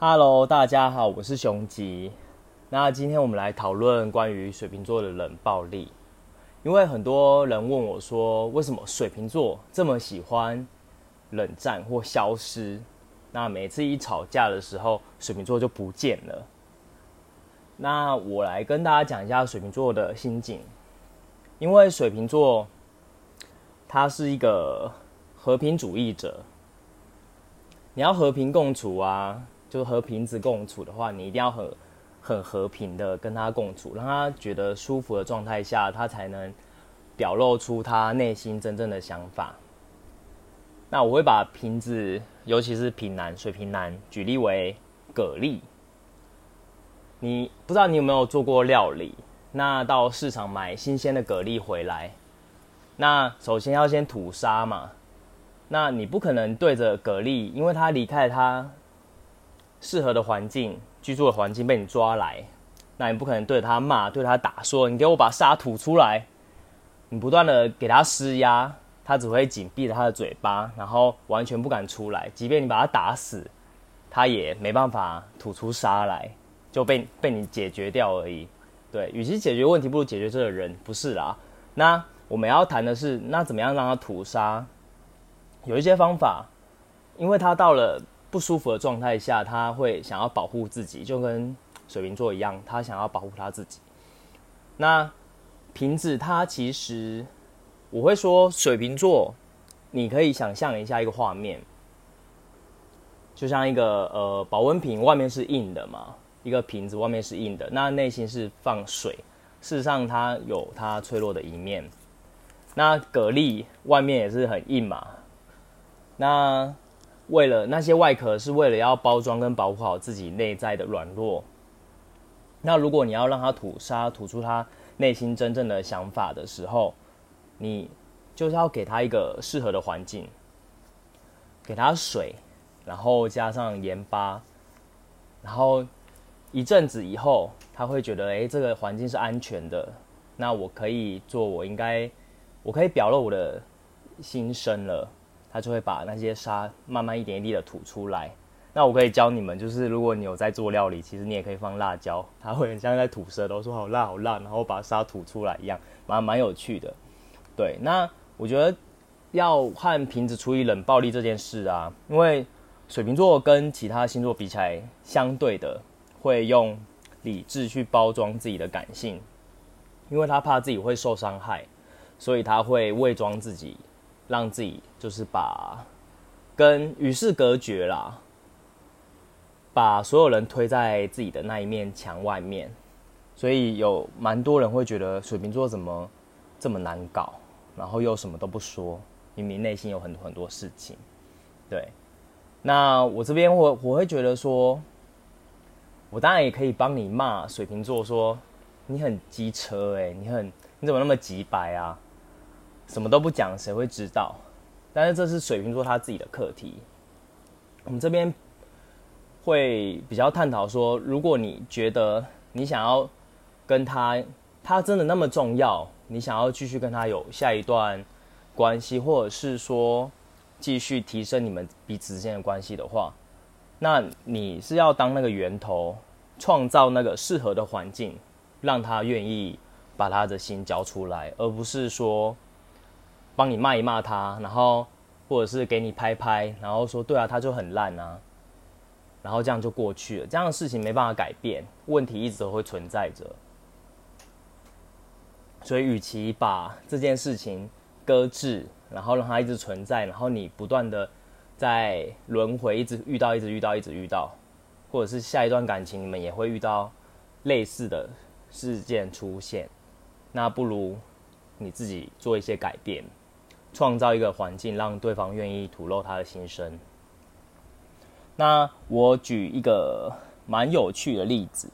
Hello，大家好，我是雄吉。那今天我们来讨论关于水瓶座的冷暴力，因为很多人问我说，为什么水瓶座这么喜欢冷战或消失？那每次一吵架的时候，水瓶座就不见了。那我来跟大家讲一下水瓶座的心境，因为水瓶座他是一个和平主义者，你要和平共处啊。就和瓶子共处的话，你一定要很很和平的跟他共处，让他觉得舒服的状态下，他才能表露出他内心真正的想法。那我会把瓶子，尤其是瓶男、水瓶男，举例为蛤蜊。你不知道你有没有做过料理？那到市场买新鲜的蛤蜊回来，那首先要先吐沙嘛。那你不可能对着蛤蜊，因为它离开它。适合的环境，居住的环境被你抓来，那你不可能对他骂，对他打，说你给我把沙吐出来。你不断的给他施压，他只会紧闭着他的嘴巴，然后完全不敢出来。即便你把他打死，他也没办法吐出沙来，就被被你解决掉而已。对，与其解决问题，不如解决这个人，不是啦。那我们要谈的是，那怎么样让他吐沙？有一些方法，因为他到了。不舒服的状态下，他会想要保护自己，就跟水瓶座一样，他想要保护他自己。那瓶子，它其实我会说，水瓶座，你可以想象一下一个画面，就像一个呃保温瓶，外面是硬的嘛，一个瓶子外面是硬的，那内心是放水，事实上它有它脆弱的一面。那蛤蜊外面也是很硬嘛，那。为了那些外壳是为了要包装跟保护好自己内在的软弱。那如果你要让它吐沙，吐出它内心真正的想法的时候，你就是要给它一个适合的环境，给它水，然后加上盐巴，然后一阵子以后，他会觉得，哎，这个环境是安全的，那我可以做我应该，我可以表露我的心声了。他就会把那些沙慢慢一点一滴的吐出来。那我可以教你们，就是如果你有在做料理，其实你也可以放辣椒，它会很像在吐舌头，说好辣好辣，然后把沙吐出来一样，蛮蛮有趣的。对，那我觉得要和瓶子处理冷暴力这件事啊，因为水瓶座跟其他星座比起来，相对的会用理智去包装自己的感性，因为他怕自己会受伤害，所以他会伪装自己。让自己就是把跟与世隔绝啦，把所有人推在自己的那一面墙外面，所以有蛮多人会觉得水瓶座怎么这么难搞，然后又什么都不说，明明内心有很多很多事情。对，那我这边我我会觉得说，我当然也可以帮你骂水瓶座，说你很机车哎，你很你怎么那么急白啊？什么都不讲，谁会知道？但是这是水瓶座他自己的课题。我们这边会比较探讨说，如果你觉得你想要跟他，他真的那么重要，你想要继续跟他有下一段关系，或者是说继续提升你们彼此之间的关系的话，那你是要当那个源头，创造那个适合的环境，让他愿意把他的心交出来，而不是说。帮你骂一骂他，然后或者是给你拍拍，然后说对啊，他就很烂啊，然后这样就过去了。这样的事情没办法改变，问题一直都会存在着。所以，与其把这件事情搁置，然后让它一直存在，然后你不断的在轮回，一直遇到，一直遇到，一直遇到，或者是下一段感情你们也会遇到类似的事件出现，那不如你自己做一些改变。创造一个环境，让对方愿意吐露他的心声。那我举一个蛮有趣的例子，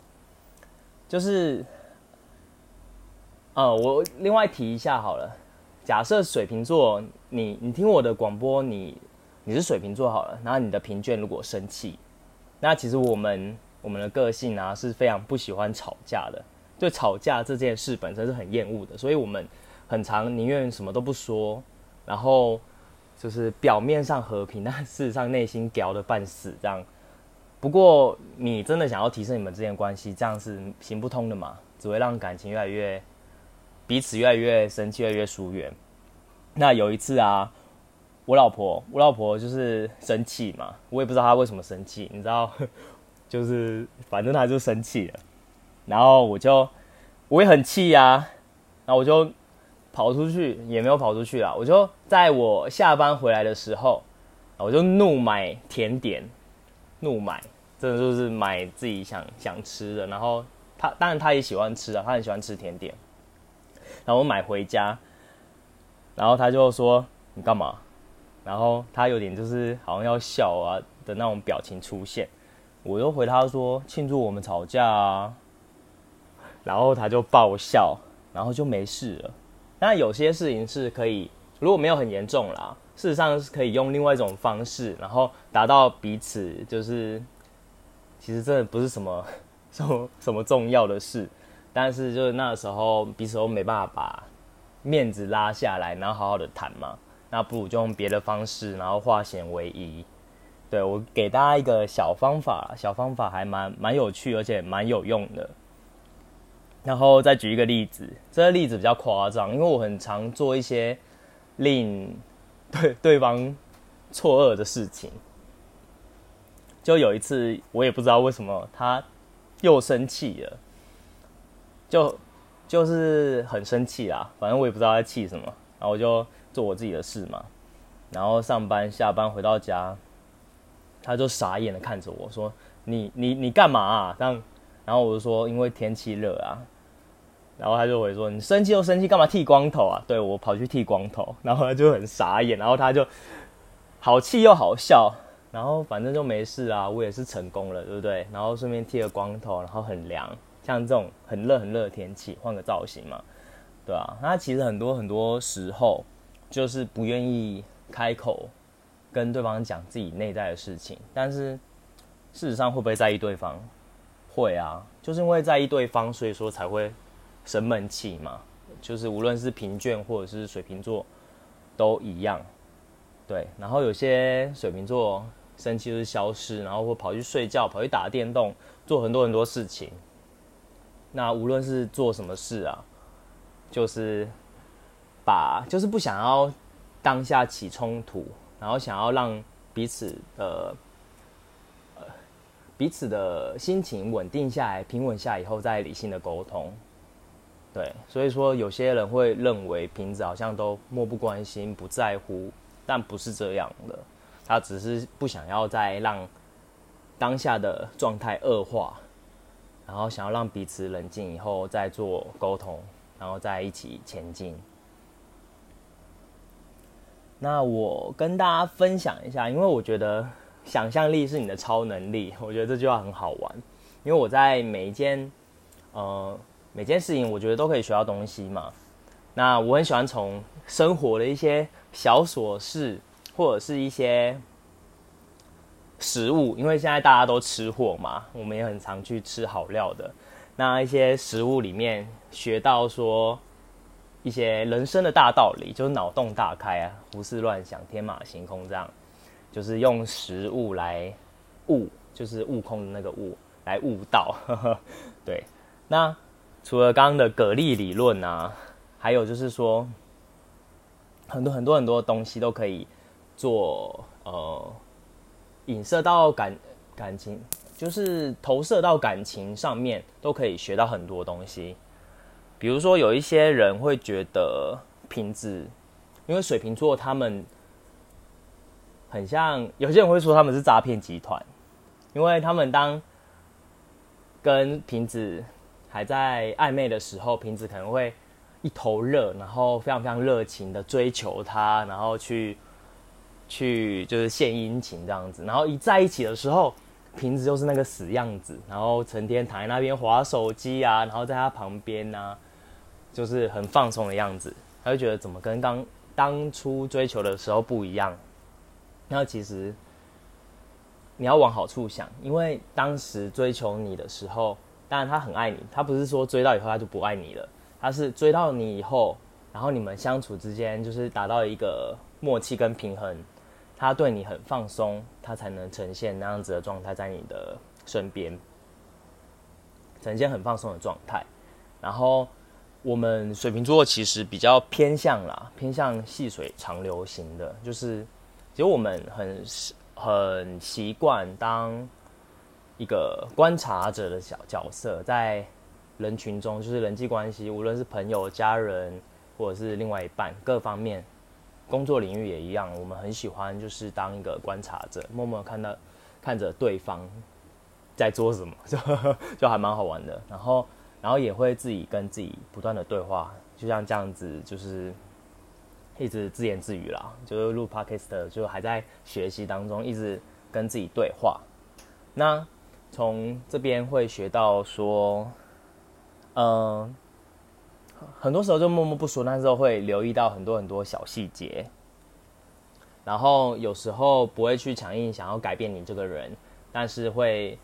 就是，呃，我另外提一下好了。假设水瓶座，你你听我的广播，你你是水瓶座好了，然后你的评卷如果生气，那其实我们我们的个性啊是非常不喜欢吵架的，对吵架这件事本身是很厌恶的，所以我们很常宁愿什么都不说。然后就是表面上和平，但事实上内心屌的半死，这样。不过你真的想要提升你们之间关系，这样是行不通的嘛，只会让感情越来越彼此越来越生气，越来越疏远。那有一次啊，我老婆，我老婆就是生气嘛，我也不知道她为什么生气，你知道，就是反正她就生气了，然后我就我也很气呀，然后我就跑出去，也没有跑出去啊，我就在我下班回来的时候，我就怒买甜点，怒买，真的就是买自己想想吃的，然后他当然他也喜欢吃啊，他很喜欢吃甜点，然后我买回家。然后他就说：“你干嘛？”然后他有点就是好像要笑啊的那种表情出现，我又回他说：“庆祝我们吵架啊。”然后他就爆笑，然后就没事了。那有些事情是可以，如果没有很严重啦，事实上是可以用另外一种方式，然后达到彼此就是，其实真的不是什么 什么什么重要的事，但是就是那时候彼此都没办法把。面子拉下来，然后好好的谈嘛，那不如就用别的方式，然后化险为夷。对我给大家一个小方法，小方法还蛮蛮有趣，而且蛮有用的。然后再举一个例子，这个例子比较夸张，因为我很常做一些令对对方错愕的事情。就有一次，我也不知道为什么他又生气了，就。就是很生气啦，反正我也不知道在气什么，然后我就做我自己的事嘛，然后上班下班回到家，他就傻眼的看着我说：“你你你干嘛啊？”这样，然后我就说：“因为天气热啊。”然后他就会说：“你生气又生气，干嘛剃光头啊？”对我跑去剃光头，然后他就很傻眼，然后他就好气又好笑，然后反正就没事啊，我也是成功了，对不对？然后顺便剃了光头，然后很凉。像这种很热很热的天气，换个造型嘛，对啊，那其实很多很多时候就是不愿意开口跟对方讲自己内在的事情，但是事实上会不会在意对方？会啊，就是因为在意对方，所以说才会生闷气嘛。就是无论是平卷或者是水瓶座都一样，对。然后有些水瓶座生气就是消失，然后会跑去睡觉，跑去打电动，做很多很多事情。那无论是做什么事啊，就是把就是不想要当下起冲突，然后想要让彼此的呃彼此的心情稳定下来、平稳下来以后再理性的沟通。对，所以说有些人会认为瓶子好像都漠不关心、不在乎，但不是这样的，他只是不想要再让当下的状态恶化。然后想要让彼此冷静以后再做沟通，然后再一起前进。那我跟大家分享一下，因为我觉得想象力是你的超能力，我觉得这句话很好玩。因为我在每一件呃每件事情，我觉得都可以学到东西嘛。那我很喜欢从生活的一些小琐事，或者是一些。食物，因为现在大家都吃货嘛，我们也很常去吃好料的。那一些食物里面学到说一些人生的大道理，就是脑洞大开啊，胡思乱想，天马行空这样，就是用食物来悟，就是悟空的那个悟来悟道。对，那除了刚刚的蛤蜊理论啊，还有就是说很多很多很多东西都可以做呃。影射到感感情，就是投射到感情上面，都可以学到很多东西。比如说，有一些人会觉得瓶子，因为水瓶座他们很像，有些人会说他们是诈骗集团，因为他们当跟瓶子还在暧昧的时候，瓶子可能会一头热，然后非常非常热情的追求他，然后去。去就是献殷勤这样子，然后一在一起的时候，瓶子就是那个死样子，然后成天躺在那边划手机啊，然后在他旁边呢，就是很放松的样子，他就觉得怎么跟刚当初追求的时候不一样。那其实你要往好处想，因为当时追求你的时候，当然他很爱你，他不是说追到以后他就不爱你了，他是追到你以后，然后你们相处之间就是达到一个默契跟平衡。他对你很放松，他才能呈现那样子的状态在你的身边，呈现很放松的状态。然后我们水瓶座其实比较偏向啦，偏向细水长流型的，就是其实我们很很习惯当一个观察者的小角色，在人群中，就是人际关系，无论是朋友、家人，或者是另外一半，各方面。工作领域也一样，我们很喜欢就是当一个观察者，默默看到看着对方在做什么，就就还蛮好玩的。然后，然后也会自己跟自己不断的对话，就像这样子，就是一直自言自语啦。就是录 podcast 就还在学习当中，一直跟自己对话。那从这边会学到说，嗯。很多时候就默默不说，那时候会留意到很多很多小细节，然后有时候不会去强硬想要改变你这个人，但是会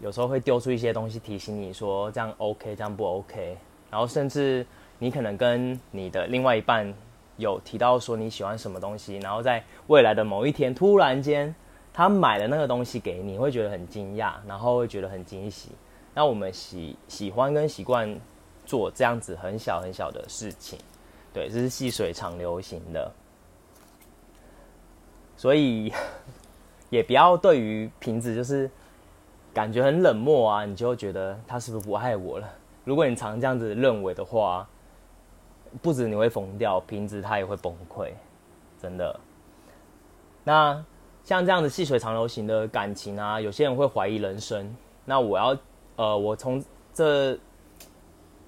有时候会丢出一些东西提醒你说这样 OK，这样不 OK，然后甚至你可能跟你的另外一半有提到说你喜欢什么东西，然后在未来的某一天突然间他买了那个东西给你，会觉得很惊讶，然后会觉得很惊喜。那我们喜喜欢跟习惯。做这样子很小很小的事情，对，这是细水长流型的，所以 也不要对于瓶子就是感觉很冷漠啊，你就觉得他是不是不爱我了？如果你常这样子认为的话，不止你会疯掉，瓶子它也会崩溃，真的。那像这样子细水长流型的感情啊，有些人会怀疑人生。那我要呃，我从这。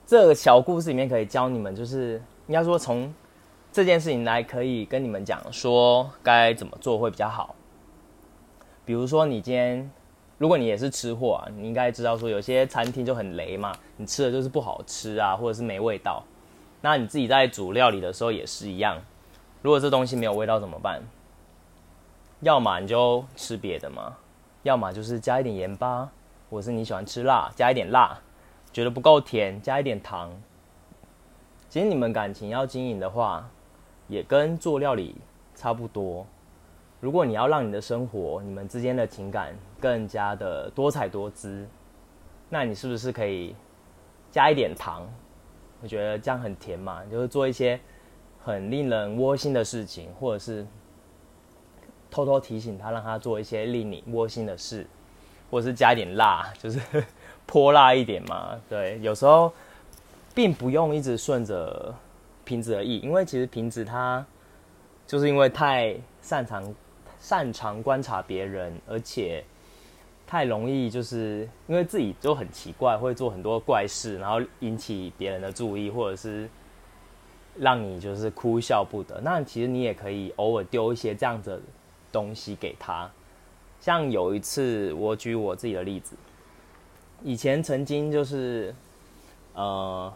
这个小故事里面可以教你们，就是应该说从这件事情来可以跟你们讲说该怎么做会比较好。比如说你今天，如果你也是吃货啊，你应该知道说有些餐厅就很雷嘛，你吃的就是不好吃啊，或者是没味道。那你自己在煮料理的时候也是一样，如果这东西没有味道怎么办？要么你就吃别的嘛，要么就是加一点盐巴，或者是你喜欢吃辣，加一点辣。觉得不够甜，加一点糖。其实你们感情要经营的话，也跟做料理差不多。如果你要让你的生活、你们之间的情感更加的多彩多姿，那你是不是可以加一点糖？我觉得这样很甜嘛，就是做一些很令人窝心的事情，或者是偷偷提醒他，让他做一些令你窝心的事，或者是加一点辣，就是。泼辣一点嘛，对，有时候并不用一直顺着瓶子的意，因为其实瓶子他就是因为太擅长擅长观察别人，而且太容易就是因为自己就很奇怪，会做很多怪事，然后引起别人的注意，或者是让你就是哭笑不得。那其实你也可以偶尔丢一些这样子东西给他，像有一次我举我自己的例子。以前曾经就是，呃，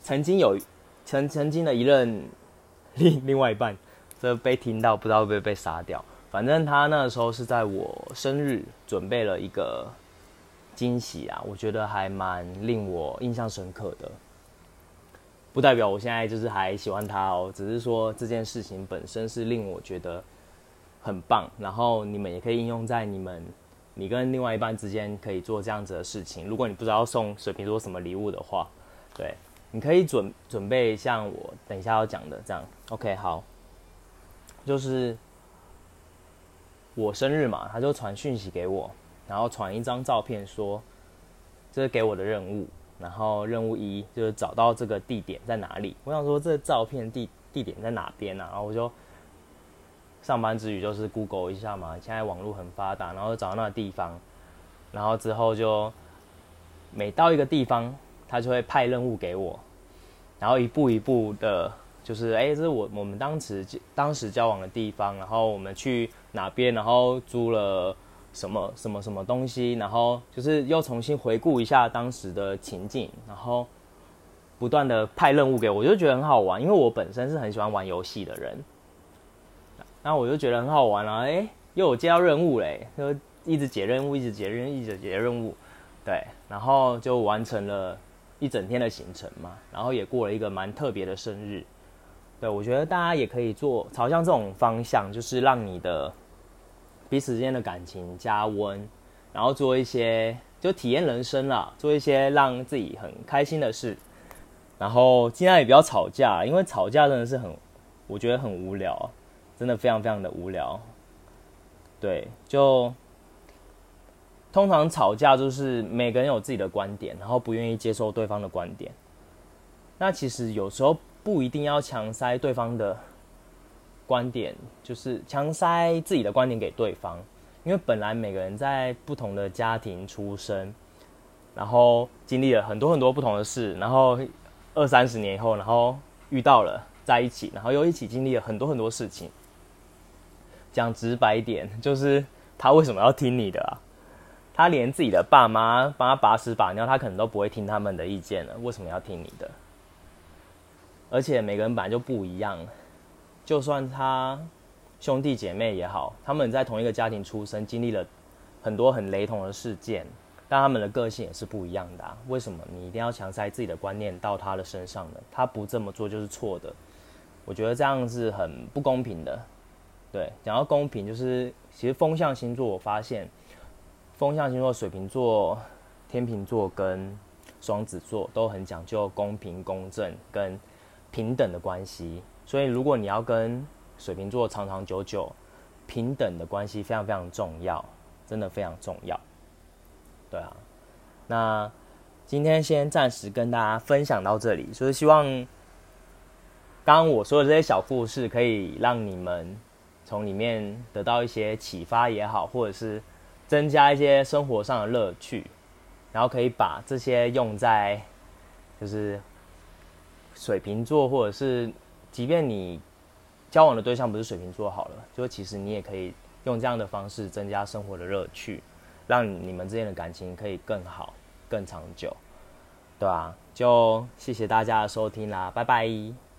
曾经有曾曾经的一任 另另外一半，这被听到不知道会不会被杀掉。反正他那时候是在我生日准备了一个惊喜啊，我觉得还蛮令我印象深刻的。不代表我现在就是还喜欢他哦，只是说这件事情本身是令我觉得很棒。然后你们也可以应用在你们。你跟另外一半之间可以做这样子的事情。如果你不知道送水瓶座什么礼物的话，对，你可以准准备像我等一下要讲的这样。OK，好，就是我生日嘛，他就传讯息给我，然后传一张照片，说这是给我的任务。然后任务一就是找到这个地点在哪里。我想说这照片地地点在哪边呢？然后我就。上班之余就是 Google 一下嘛，现在网络很发达，然后找到那个地方，然后之后就每到一个地方，他就会派任务给我，然后一步一步的，就是哎，这是我我们当时当时交往的地方，然后我们去哪边，然后租了什么什么什么东西，然后就是又重新回顾一下当时的情景，然后不断的派任务给我，我就觉得很好玩，因为我本身是很喜欢玩游戏的人。那我就觉得很好玩啊，哎，又有接到任务嘞，就一直解任务，一直解任务，一直解任务，对，然后就完成了一整天的行程嘛，然后也过了一个蛮特别的生日，对我觉得大家也可以做朝向这种方向，就是让你的彼此之间的感情加温，然后做一些就体验人生啦，做一些让自己很开心的事，然后尽量也不要吵架，因为吵架真的是很，我觉得很无聊，真的非常非常的无聊。对，就通常吵架就是每个人有自己的观点，然后不愿意接受对方的观点。那其实有时候不一定要强塞对方的观点，就是强塞自己的观点给对方，因为本来每个人在不同的家庭出生，然后经历了很多很多不同的事，然后二三十年以后，然后遇到了在一起，然后又一起经历了很多很多事情。讲直白一点，就是他为什么要听你的啊？他连自己的爸妈帮他把屎把尿，他可能都不会听他们的意见了，为什么要听你的？而且每个人本来就不一样，就算他兄弟姐妹也好，他们在同一个家庭出生，经历了很多很雷同的事件，但他们的个性也是不一样的。为什么你一定要强塞自己的观念到他的身上呢？他不这么做就是错的。我觉得这样是很不公平的。对，讲到公平，就是其实风象星座，我发现风象星座水瓶座、天秤座跟双子座都很讲究公平、公正跟。平等的关系，所以如果你要跟水瓶座长长久久，平等的关系非常非常重要，真的非常重要。对啊，那今天先暂时跟大家分享到这里，就是希望刚刚我说的这些小故事，可以让你们从里面得到一些启发也好，或者是增加一些生活上的乐趣，然后可以把这些用在就是。水瓶座，或者是即便你交往的对象不是水瓶座，好了，就其实你也可以用这样的方式增加生活的乐趣，让你们之间的感情可以更好、更长久，对吧？就谢谢大家的收听啦，拜拜。